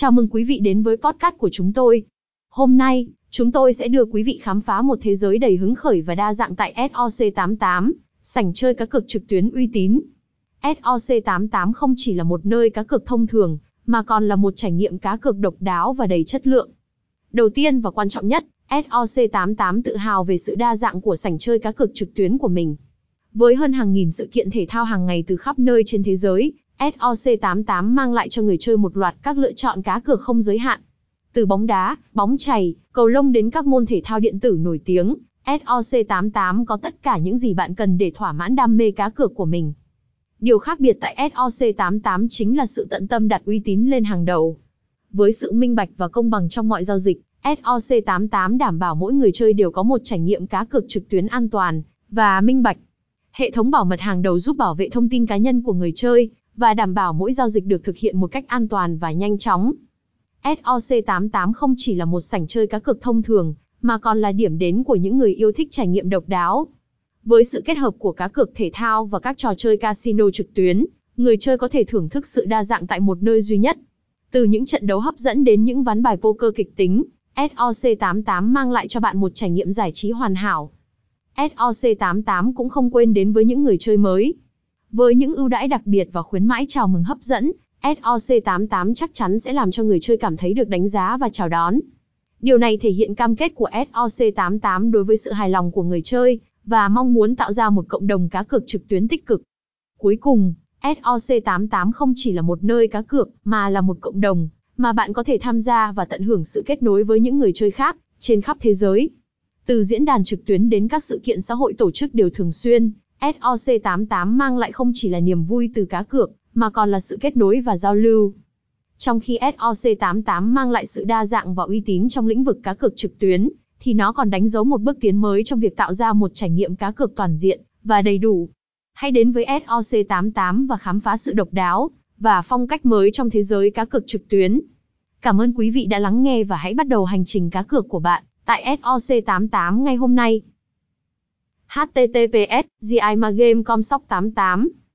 Chào mừng quý vị đến với podcast của chúng tôi. Hôm nay, chúng tôi sẽ đưa quý vị khám phá một thế giới đầy hứng khởi và đa dạng tại SOC88, sảnh chơi cá cược trực tuyến uy tín. SOC88 không chỉ là một nơi cá cược thông thường, mà còn là một trải nghiệm cá cược độc đáo và đầy chất lượng. Đầu tiên và quan trọng nhất, SOC88 tự hào về sự đa dạng của sảnh chơi cá cược trực tuyến của mình. Với hơn hàng nghìn sự kiện thể thao hàng ngày từ khắp nơi trên thế giới, SOC88 mang lại cho người chơi một loạt các lựa chọn cá cược không giới hạn. Từ bóng đá, bóng chày, cầu lông đến các môn thể thao điện tử nổi tiếng, SOC88 có tất cả những gì bạn cần để thỏa mãn đam mê cá cược của mình. Điều khác biệt tại SOC88 chính là sự tận tâm đặt uy tín lên hàng đầu. Với sự minh bạch và công bằng trong mọi giao dịch, SOC88 đảm bảo mỗi người chơi đều có một trải nghiệm cá cược trực tuyến an toàn và minh bạch. Hệ thống bảo mật hàng đầu giúp bảo vệ thông tin cá nhân của người chơi và đảm bảo mỗi giao dịch được thực hiện một cách an toàn và nhanh chóng. SOC88 không chỉ là một sảnh chơi cá cược thông thường, mà còn là điểm đến của những người yêu thích trải nghiệm độc đáo. Với sự kết hợp của cá cược thể thao và các trò chơi casino trực tuyến, người chơi có thể thưởng thức sự đa dạng tại một nơi duy nhất. Từ những trận đấu hấp dẫn đến những ván bài poker kịch tính, SOC88 mang lại cho bạn một trải nghiệm giải trí hoàn hảo. SOC88 cũng không quên đến với những người chơi mới. Với những ưu đãi đặc biệt và khuyến mãi chào mừng hấp dẫn, SOC88 chắc chắn sẽ làm cho người chơi cảm thấy được đánh giá và chào đón. Điều này thể hiện cam kết của SOC88 đối với sự hài lòng của người chơi và mong muốn tạo ra một cộng đồng cá cược trực tuyến tích cực. Cuối cùng, SOC88 không chỉ là một nơi cá cược mà là một cộng đồng mà bạn có thể tham gia và tận hưởng sự kết nối với những người chơi khác trên khắp thế giới. Từ diễn đàn trực tuyến đến các sự kiện xã hội tổ chức đều thường xuyên, SOC88 mang lại không chỉ là niềm vui từ cá cược, mà còn là sự kết nối và giao lưu. Trong khi SOC88 mang lại sự đa dạng và uy tín trong lĩnh vực cá cược trực tuyến, thì nó còn đánh dấu một bước tiến mới trong việc tạo ra một trải nghiệm cá cược toàn diện và đầy đủ. Hãy đến với SOC88 và khám phá sự độc đáo và phong cách mới trong thế giới cá cược trực tuyến. Cảm ơn quý vị đã lắng nghe và hãy bắt đầu hành trình cá cược của bạn tại SOC88 ngay hôm nay https gimagame.com 88